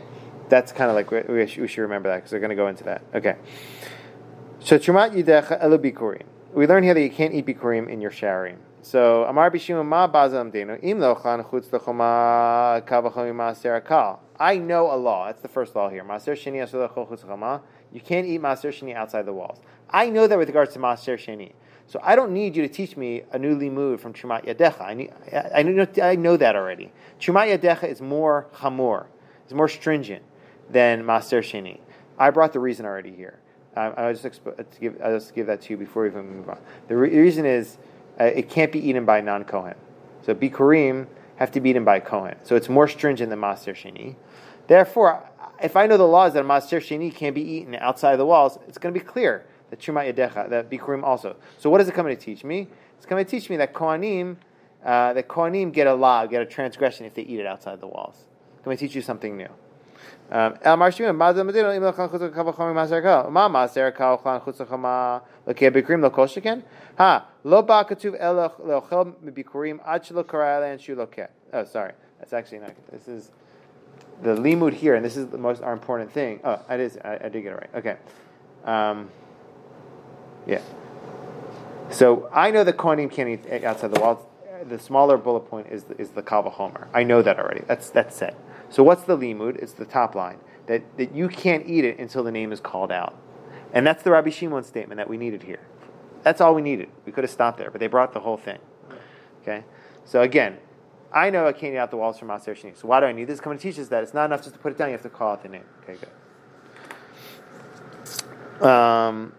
that's kind of like we, we should, we should remember that because they're going to go into that. Okay. So Trumat Yidecha Elu Bikurim. We learn here that you can't eat Bikurim in your sharing. So Amar Bishim Ma Bazam Denu Im Lochan Chutz Lechoma Kavachomi Maser Akal. I know a law. That's the first law here. Maser Sheni Asur Lechol Chutz. You can't eat Maser Sheni outside the walls. I know that with regards to Maser Sheni. So I don't need you to teach me a new limud from Chumat Yadecha. I, need, I, I, know, I know that already. Chumat Yadecha is more chamor, it's more stringent than Maser Sheni. I brought the reason already here. I'll just give, I'll just give that to you before we even move on. The re- reason is uh, it can't be eaten by non Kohen. So Bikurim have to be eaten by Kohen. So it's more stringent than Maser Sheni. Therefore, if I know the laws that Maser Sheni can't be eaten outside the walls, it's going to be clear that Chumat Yadecha, that Bikurim also. So what is it coming to teach me? It's coming to teach me that Kohanim, uh, that Kohanim get a law, get a transgression if they eat it outside the walls. It's going to teach you something new. Um, El. Ha Lo Ba Ad. Oh, sorry, that's actually not. This is the limud here, and this is the most our important thing. Oh, it is. I, I did get it right. Okay. Um, yeah. So I know that Kohanim can't eat outside the walls. The smaller bullet point is the, is the Kava Homer. I know that already. That's that's set. So what's the limud? It's the top line that, that you can't eat it until the name is called out, and that's the Rabbi Shimon statement that we needed here. That's all we needed. We could have stopped there, but they brought the whole thing. Okay. So again, I know I can't eat out the walls from Maser Sheni. So why do I need this? Come to teach us that it's not enough just to put it down. You have to call out the name. Okay, good. Um,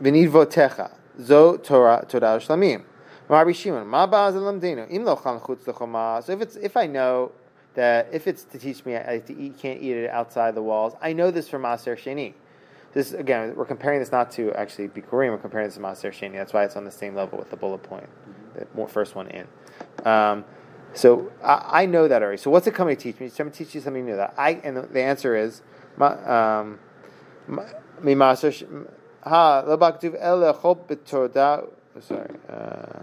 V'nid votecha zo Todah Todah Shlamim. Rabbi Shimon, ma ba'az lamdenu im lo chutz lechoma. So if it's if I know that if it's to teach me I to eat, can't eat it outside the walls, I know this from Maser Sheni. This again, we're comparing this not to actually Bikurim. We're comparing this to Maser Sheni. That's why it's on the same level with the bullet point, the first one in. Um, so I, I, know that already. So what's it coming to teach me? It's coming to teach you something new. That I and the, the answer is, um, ha. Sorry, uh,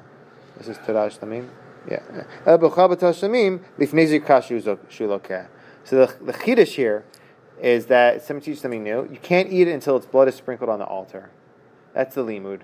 this is Todah Shlamim. Yeah. El b'chal b'torah Shlamim lifnei zikah shulokeh. So the the chiddush here is that someone teaches something new. You can't eat it until its blood is sprinkled on the altar. That's the limud.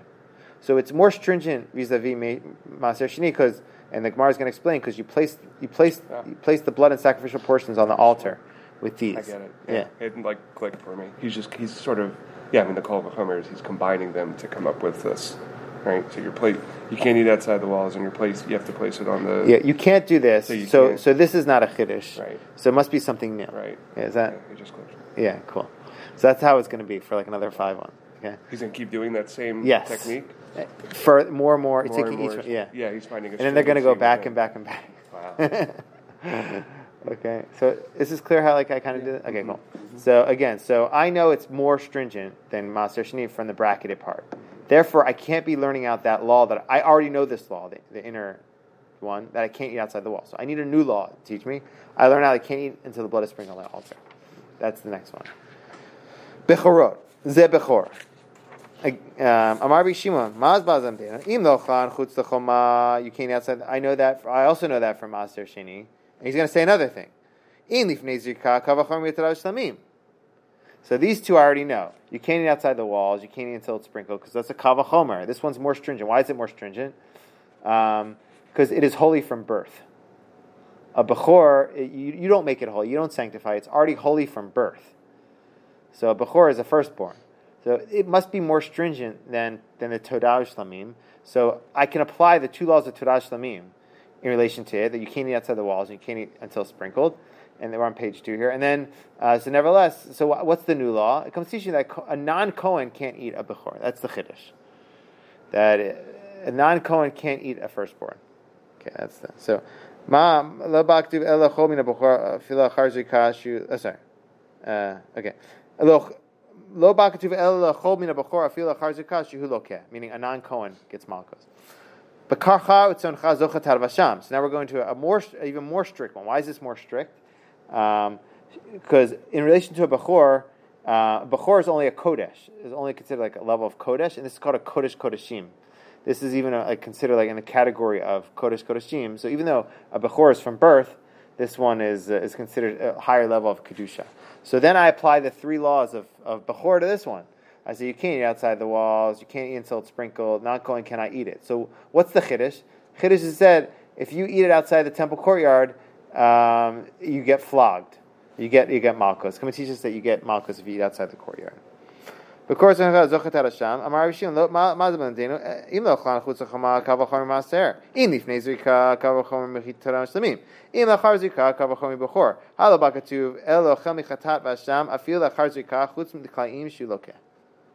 So it's more stringent vis-a-vis Maser Sheni because, and the Gemara is going to explain because you place you place Yeah. you place the blood and sacrificial portions on the altar with these. I get it. Yeah. It like clicked for me. He's just he's sort of yeah. I mean the Kol Vachomer is he's combining them to come up with this, right? So your plate you can't eat outside the walls, and your place you have to place it on the Yeah, you can't do this. So So so, this is not a chiddush. Right. So it must be something new. right. Yeah, is that? Yeah, just clicked. Yeah, cool. So that's how it's going to be for like another five one. Okay. He's gonna keep doing that same Yes. technique. For more and more, More taking and each more. one. Yeah. Yeah, he's finding. A And then they're going to go back and back and back. Wow. <laughs> okay. So is this clear how like I kind of did it? Okay, mm-hmm. cool. So again, so I know it's more stringent than Maser Sheni from the bracketed part. Therefore, I can't be learning out that law that I already know this law, the, the inner one, that I can't eat outside the wall. So I need a new law to teach me. I learn out I can't eat until the blood is sprinkled on the altar. That's the next one. Bechorot. Ze Bechor. Um, Amar Shimon, Maz Bazam Im Lochan Chutz Lechoma, you can't eat outside. I know that, I also know that from Maser Sheni. And he's going to say another thing. In Lifnei Zirka, Kavachom Shlamim. So these two I already know. You can't eat outside the walls. You can't eat until it's sprinkled because that's a kavachomer. This one's more stringent. Why is it more stringent? Um, because it is holy from birth. A Bechor, it- you, you don't make it holy. You don't sanctify it. It's already holy from birth. So a Bechor is a firstborn. So it must be more stringent than, than the Todah Shlamim. So I can apply the two laws of Todah Shlamim in relation to it, that you can't eat outside the walls and you can't eat until sprinkled. And we're on page two here. And then, uh, so nevertheless, so what's the new law? It comes to teach you that a non-Kohen can't eat a Bechor. That's the Chiddush. That uh, a non-Kohen can't eat a firstborn. Okay, that's the, so. Ma lo baktiv ela min ha-bechor fila charzi kashu. Oh, sorry. Uh, okay. Lo. Meaning a non-Kohen gets malchus. So now we're going to a more, even more strict one. Why is this more strict? Because in relation to a bechor, uh, bechor is only a kodesh. Is only considered like a level of kodesh, and this is called a kodesh kodeshim. This is even a, a considered like in the category of kodesh kodeshim. So even though a bechor is from birth, this one is uh, is considered a higher level of kedusha. So then I apply the three laws of, of bechor to this one. I say you can't eat outside the walls, you can't eat it's sprinkled, not going can I eat it. So what's the chiddush? Chiddush is said if you eat it outside the temple courtyard, um, you get flogged. You get you get malchus. Come and teach us that you get malchus if you eat outside the courtyard.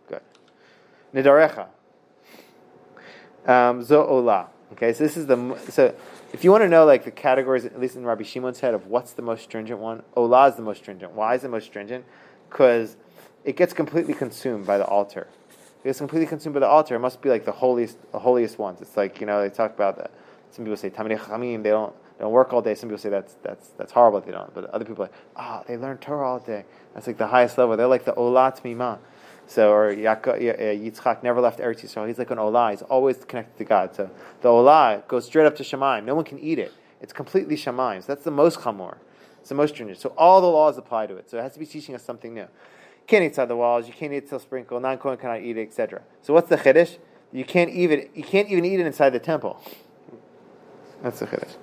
Good. Nidarecha. Um, zo ola. Okay, so this is the so if you want to know like the categories, at least in Rabbi Shimon's head, of what's the most stringent one, ola is the most stringent. Why is it most stringent? Because it gets completely consumed by the altar. It gets completely consumed by the altar. It must be like the holiest, the holiest ones. It's like you know they talk about that. Some people say Tamid Chamim. They don't they don't work all day. Some people say that's that's that's horrible. They don't. But other people are like ah they learn Torah all day. That's like the highest level. They're like the olat mima. So, or Yaakov, uh, Yitzchak never left Eretz Yisrael. He's like an Olah. He's always connected to God. So the Olah goes straight up to Shemaim. No one can eat it. It's completely Shemaim. So that's the most chamor. It's the most stringent. So all the laws apply to it. So it has to be teaching us something new. You can't eat outside the walls. You can't eat till sprinkle. Non kohen cannot eat it, etc. So what's the chiddush? You can't even you can't even eat it inside the temple. That's the chiddush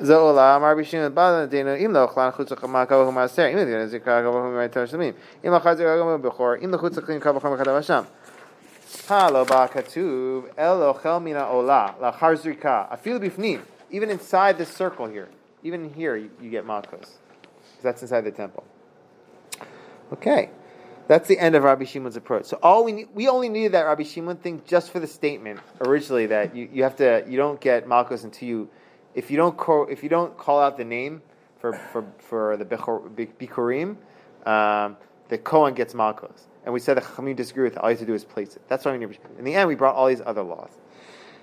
זה עולה, אמר רבי שמעון בא לדין, אם לא אכלן חוץ לחמה כבחום מעשר, אם לדין זיקה כבחום מעשר שלמים, אם אכל זיקה כבחום בכור, אם לחוץ לחלים כבחום אחד אבשם. הלא בא כתוב, אלא אוכל מן העולה, לאחר זריקה, אפילו בפנים, even inside this circle here, even here you, you get makos, because that's inside the temple. Okay, that's the end of Rabbi Shimon's approach. So all we need, we only needed that Rabbi Shimon thing just for the statement originally that you, you have to you don't get malchus until you if you don't call, if you don't call out the name for for, for the bikurim, um, the Kohen gets malchus. And we said the Chachamim disagree with it. All you have to do is place it. That's why we need. In the end, we brought all these other laws.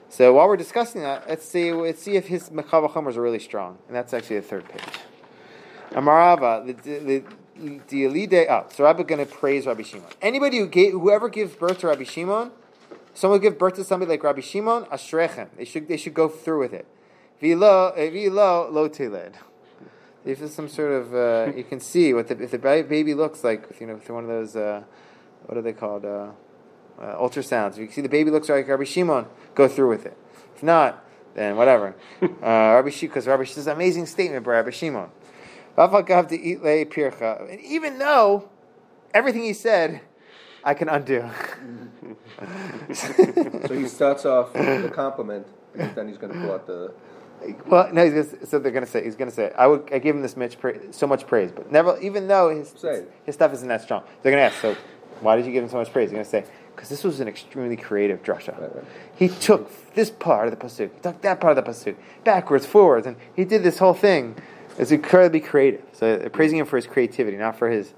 So while we're discussing that, let's see let's see if his Mechava Chomers are really strong, and that's actually the third page. Amarava, the the. Oh, so Rabbi going to praise Rabbi Shimon. Anybody who gave, whoever gives birth to Rabbi Shimon, someone give birth to somebody like Rabbi Shimon, Ashrechem. They should they should go through with it. Vilo vilo lo tiled. If it's some sort of uh, you can see what the if the baby looks like, you know, through one of those uh, what are they called uh, uh, ultrasounds. If you can see the baby looks like Rabbi Shimon, go through with it. If not, then whatever. <laughs> uh, Rabbi Shimon, because Rabbi Shimon is an amazing statement by Rabbi Shimon. V'afakav to eat lei pircha. And even though everything he said, I can undo. <laughs> So he starts off with a compliment, because then he's going to pull out the. Well, no, he's gonna, so they're going to say he's going to say I would I give him this much pra- so much praise, but never even though his his stuff isn't that strong, they're going to ask. So why did you give him so much praise? They're going to say because this was an extremely creative drasha. Right, right. He took this part of the pasuk, he took that part of the pasuk, backwards, forwards, and he did this whole thing. It's incredibly creative. So they're praising him for his creativity, not for his.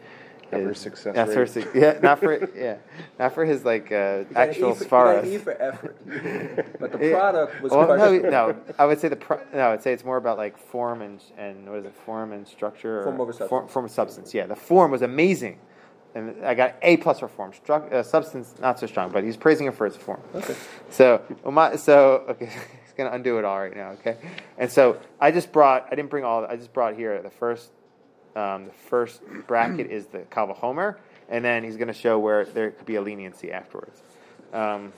Not for success not for rate. his- yeah, not for yeah, not for his like uh, You actual eat for- svaras. eat for effort. <laughs> But the product was well, no, no. I would say the pro, no. I would say it's more about like form and and what is it? Form and structure. Form over substance. Form, form of substance. Yeah, the form was amazing, and I got A plus for form. Stru- uh, substance not so strong, but he's praising him for his form. Okay. So, Uma- so okay, <laughs> he's gonna undo it all right now. Okay, and so I just brought. I didn't bring all. I just brought here the first. Um, the first bracket is the Kalva Homer, and then he's going to show where there could be a leniency afterwards. Um,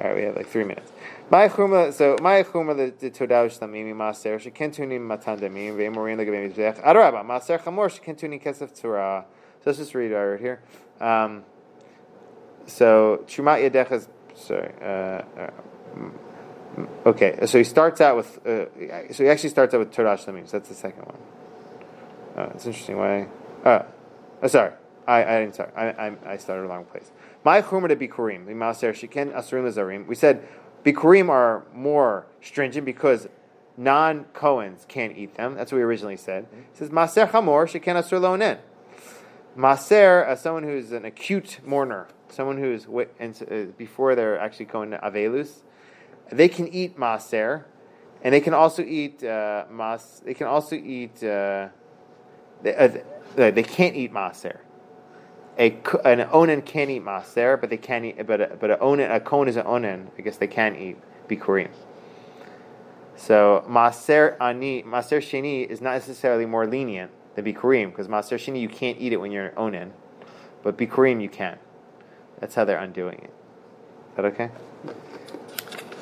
All right, we have like three minutes. My chuma, so my chuma the the todav shlamimi maser shekentuni matan damim ve'emorin legavim mizbech. Adarabba maser chamor shekentuni kesef tzura. So let's just read it right here. Um, so Shumat Yadech is sorry. Uh, uh, okay, so he starts out with. Uh, so he actually starts out with Todah Shlamim. So that's the second one. Uh, it's interesting why. Uh, uh, sorry, I, I didn't. Sorry, I, I, I started a wrong place. My chumra to bikurim, Maser shiken asurim lazarim. We said bikurim are more stringent because non Cohens can't eat them. That's what we originally said. It says maser chamor shiken asur lonen. Maser, as someone who's an acute mourner, someone who's and, uh, before they're actually going to avelus, they can eat maser, and they can also eat uh, mas. They can also eat. Uh, they, uh, they can't eat maser. A an onen can eat maser, but they can't eat. But a, but a onen a cone is an onen. I guess they can eat bikurim. So maser ani maser sheni is not necessarily more lenient than bikurim because maser sheni you can't eat it when you're onen, but bikurim you can. That's how they're undoing it. Is that okay?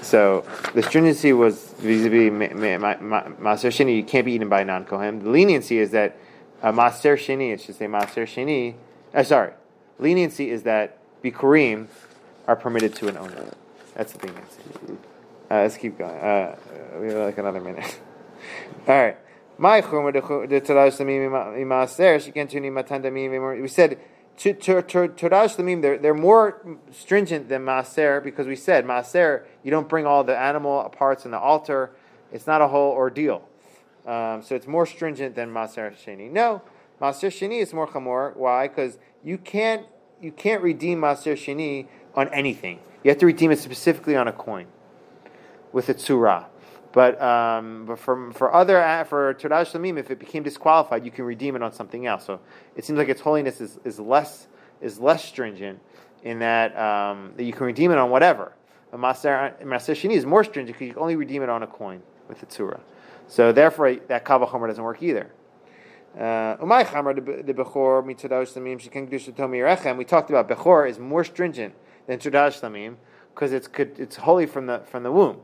So the stringency was vis-a-vis ma- ma- ma- ma- maser sheni you can't be eaten by non kohen. The leniency is that uh, maser sheni it should say maser sheni. Uh, sorry, leniency is that bikurim are permitted to an owner. That's the leniency. Uh, let's keep going. Uh, we have like another minute. <laughs> All right. My chumra de- Todah shlamim imaser shiken tuni matan damim. We said to- to- to- Todah shlamim they're they're more stringent than maser because we said maser you don't bring all the animal parts in the altar. It's not a whole ordeal. Um, so it's more stringent than maser sheni. No, maser sheni is more chamor. Why? Because you can't you can't redeem maser sheni on anything. You have to redeem it specifically on a coin with a tzura. But um, but for for other uh, for Todah Shlamim, if it became disqualified, you can redeem it on something else. So it seems like its holiness is, is less is less stringent in that um, that you can redeem it on whatever. But Maser Sheni is more stringent because you can only redeem it on a coin with a tzura. So therefore, that kavachomer doesn't work either. Uh, Umay chamer the bechor mitzadah shlamim shekin kedusha tomi rechem. We talked about bechor is more stringent than tzeddah shlamim because it's it's holy from the from the womb.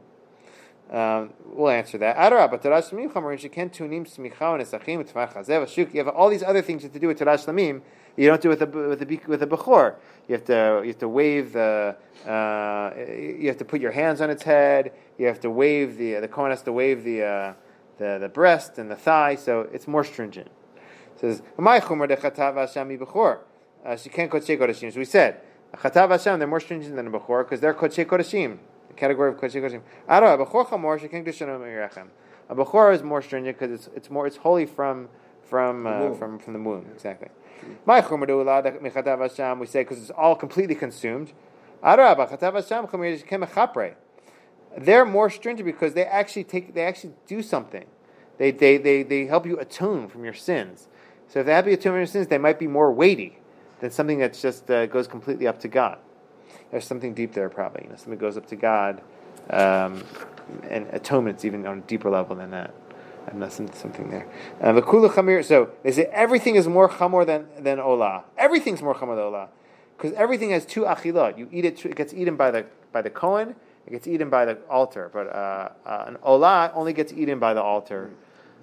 Um, we'll answer that. Adara, but Todah Shlamim Chamarin Sheken Tunim Smicha and Esachim Tfach Chazev Ashuk. You have all these other things you have to do with Todah Shlamim. You don't do with a with a with a bechor. You have to you have to wave the uh, you have to put your hands on its head. You have to wave the the Kohen has to wave the uh, the the breast and the thigh. So it's more stringent. It says My Chumer de Chatav She can't Kodesh Kodeshim. So we said Chatav Hashem they're more stringent than a bechor because they're Kodesh Kodeshim the category of kodesh kodesh. Ara a bechor chamor shekin kedushanom mirachem. A bechor is more stringent because it's it's more it's holy from from uh, from from the womb exactly. My mechatav Hashem we say because it's all completely consumed. Ara bechatav Hashem chomer shekin mechapre. They're more stringent because they actually take they actually do something. They they they they help you atone from your sins. So if they help you atone from your sins, they might be more weighty than something that just uh, goes completely up to God there's something deep there probably. You know, something goes up to God, um, and atonement's even on a deeper level than that. And that's something there. Uh. So they say everything is more chamor than than olah. Everything's more chamor than olah, because everything has two achilot. You eat it. It gets eaten by the by the kohen. It gets eaten by the altar. But uh, uh, an olah only gets eaten by the altar.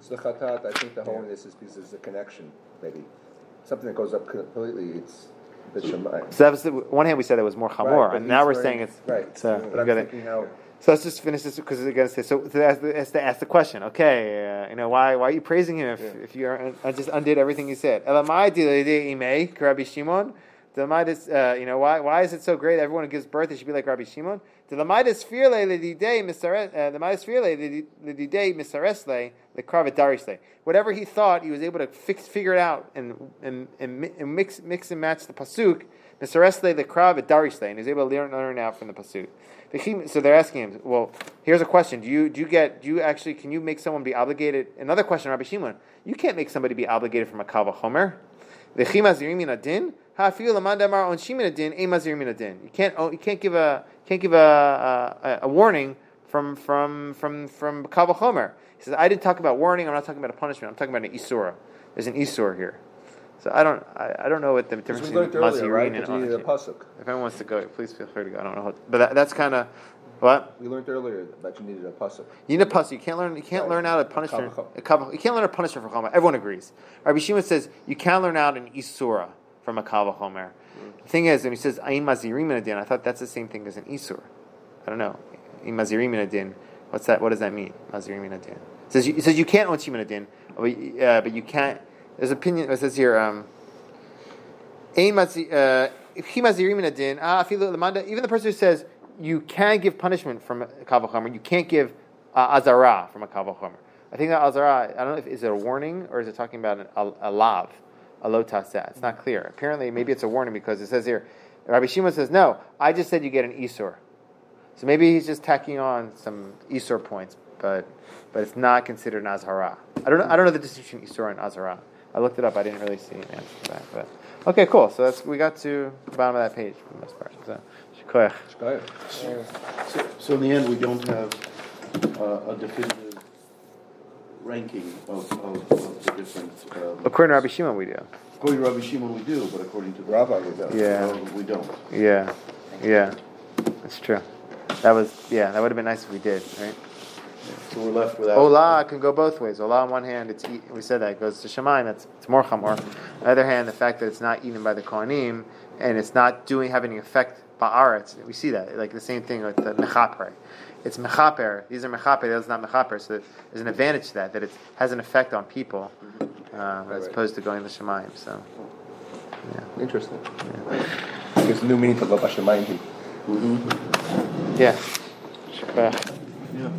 So the chatat, I think the holiness is because there's a connection, maybe something that goes up completely. It's the shemayim. So that was the, one hand we said it was more chamor, but and now we're saying it's right. It's, uh, but I'm thinking how So let's just finish this because we're going to say so. To ask, the, to ask the question, okay, uh, you know, why why are you praising him if, if you are, uh, just undid everything he said? Elamai imei, Rabbi Shimon. Uh, you know, why why is it so great? Everyone who gives birth, they should be like Rabbi Shimon. The mitis firle ledidei misaresle uh, lekravet darisle. Whatever he thought, he was able to fix, figure it out and and, and, and mix mix and match the pasuk. Misaresle lekravet darisle, and he was able to learn learn out from the pasuk. So they're asking him. Well, here's a question: Do you do you get do you actually can you make someone be obligated? Another question, Rabbi Shimon. You can't make somebody be obligated from a kava homer. The chimazirim min adin hafiu lamandamar on shimin adin emazirim min adin. You can't oh, you can't give a can't give a, a, a warning from from from from kava homer. He says I didn't talk about warning. I'm not talking about a punishment. I'm talking about an isura. There's an isur here. So I don't, I, I don't know what the difference we between earlier, right, and that a Anashi. pasuk. If anyone wants to go, please feel free to go. I don't know, what, but that, that's kind of what We learned earlier that you needed a pasuk. you need a puss. You can't learn. You can't Right. learn out a punishment. A kav- you can't learn a punishment for choma. Everyone agrees. Rabbi Shimon says you can't learn out an isura from a kavachomer. The thing is, when he says ayin mazirim in a din, I thought that's the same thing as an isur. I don't know. Ayin mazirim in a din. What's that? What does that mean? Mazirim in a din. It says you, it says you can't own in a din, but, uh, but you can't. There's opinion. It says here. Um, Ain mazi- if he mazirim in a din, afilu lemanda, even the person who says you can give punishment from a kavachomer, you can't give uh, azara from a kavachomer. I think that azara, I don't know if is it a warning or is it talking about an, a, a lav, a lotaseh. It's not clear. Apparently, maybe it's a warning because it says here, Rabbi Shimon says, no, I just said you get an isur. So maybe he's just tacking on some isur points, but but it's not considered an azara. I don't know. I don't know the distinction between isur and azara. I looked it up. I didn't really see an answer to that. But okay, cool. So that's we got to the bottom of that page for the most part. So. So, so in the end, we don't have uh, a definitive ranking of, of, of the different. Um, According to Rabbi Shimon, we do. according to Rabbi Shimon, we do, but according to the Rava, we don't. Yeah. we don't. Yeah, yeah, that's true. That was yeah. That would have been nice if we did, right? So we're left without. Ola can go both ways. Ola on one hand, it's eat, we said that it goes to Shemaim. That's it's more chamor. On the other hand, the fact that it's not eaten by the kohanim and it's not doing having an effect ba'aretz. We see that like the same thing with the mechaper. It's mechaper. These are mechaper. That's not mechaper. So there's an advantage to that that it has an effect on people um, as Right. opposed to going to Shemaim. So yeah. Interesting. Yeah. Gives new meaning to Lo Bashemayim. yeah. Shkach. Yeah.